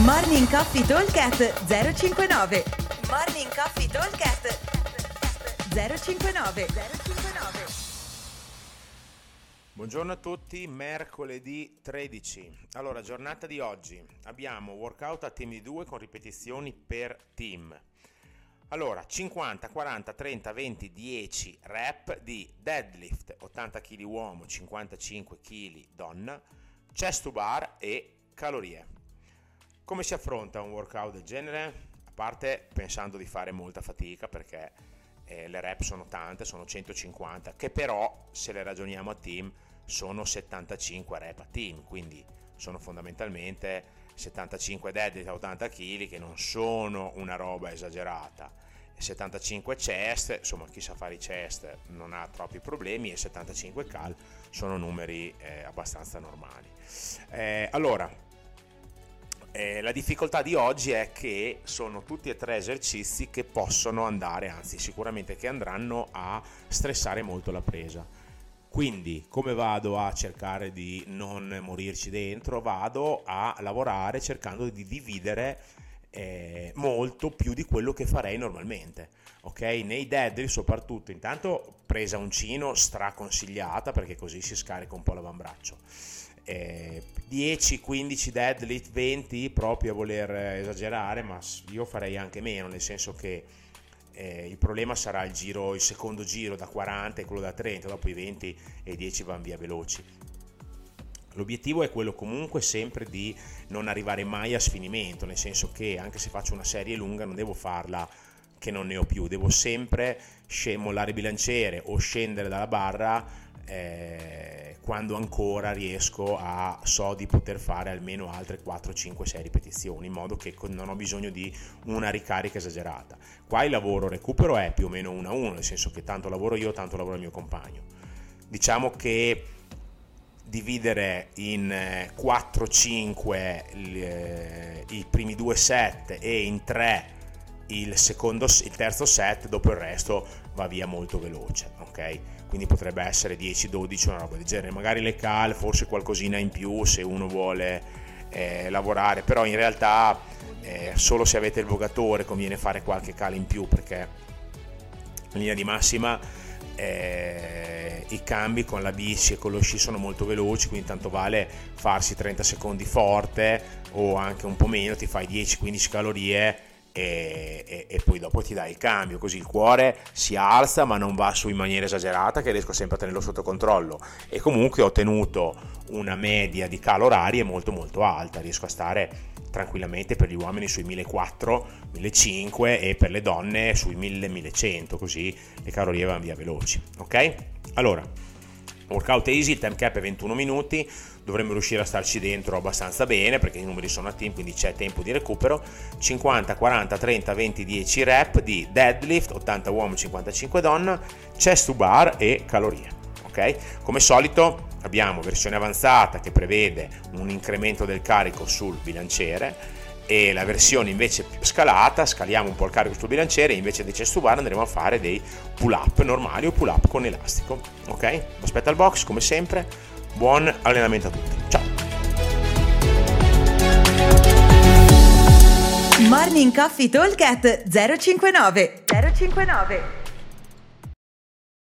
Morning Coffee Talkcast 059 Morning Coffee Talkcast 059 059 Buongiorno a tutti, mercoledì 13. Allora, giornata di oggi. Abbiamo workout a team di 2 con ripetizioni per team. Allora, 50, 40, 30, 20, 10 rep di deadlift, 80 kg uomo, 55 kg donna, chest to bar e calorie. Come si affronta un workout del genere? A parte pensando di fare molta fatica perché eh, le rep sono tante, sono 150, che però se le ragioniamo a team sono 75 rep a team, quindi sono fondamentalmente 75 deadlift a 80 kg che non sono una roba esagerata. 75 chest, insomma chi sa fare i chest non ha troppi problemi e 75 cal sono numeri eh, abbastanza normali. Eh, allora, eh, la difficoltà di oggi è che sono tutti e tre esercizi che possono andare, anzi sicuramente che andranno a stressare molto la presa. Quindi come vado a cercare di non morirci dentro? Vado a lavorare cercando di dividere eh, molto più di quello che farei normalmente. Ok, nei deadlift soprattutto, intanto presa uncino straconsigliata perché così si scarica un po' l'avambraccio eh, 10, 15 deadlift, 20 proprio a voler esagerare, ma io farei anche meno, nel senso che eh, il problema sarà il giro, il secondo giro da 40 e quello da 30, dopo i 20 e i 10 vanno via veloci. L'obiettivo è quello comunque sempre di non arrivare mai a sfinimento, nel senso che anche se faccio una serie lunga non devo farla che non ne ho più, devo sempre mollare il bilanciere o scendere dalla barra eh, quando ancora riesco a so di poter fare almeno altre 4, 5, 6 ripetizioni in modo che non ho bisogno di una ricarica esagerata. Qua il lavoro recupero è più o meno 1 a 1, nel senso che tanto lavoro io, tanto lavora il mio compagno. Diciamo che dividere in 4-5 eh, eh, i primi due set e in 3 il, secondo, il terzo set, dopo il resto va via molto veloce, ok? Quindi potrebbe essere 10-12 una roba del genere, magari le cal, forse qualcosina in più se uno vuole eh, lavorare, però in realtà eh, solo se avete il vogatore conviene fare qualche cal in più perché in linea di massima eh, i cambi con la bici e con lo sci sono molto veloci, quindi tanto vale farsi 30 secondi forte o anche un po' meno, ti fai 10-15 calorie e, e, e, poi dopo ti dai il cambio, così il cuore si alza ma non va su in maniera esagerata che riesco sempre a tenerlo sotto controllo e comunque ho ottenuto una media di calorarie molto molto alta, riesco a stare tranquillamente per gli uomini sui 1400, 1500 e per le donne sui 1000-1100, così le calorie vanno via veloci, ok? Allora, workout easy, il time cap è 21 minuti, dovremmo riuscire a starci dentro abbastanza bene perché i numeri sono a team, quindi c'è tempo di recupero. 50, 40, 30, 20, 10 rep di deadlift, 80 uomo, 55 donna, chest to bar e calorie. Ok? Come solito abbiamo versione avanzata che prevede un incremento del carico sul bilanciere e la versione invece scalata, scaliamo un po' il carico sul bilanciere e invece dei chest to bar andremo a fare dei pull up normali o pull up con elastico. Ok? Aspetta il box come sempre Buon allenamento a tutti. Ciao. Morning Coffee Talk 059 059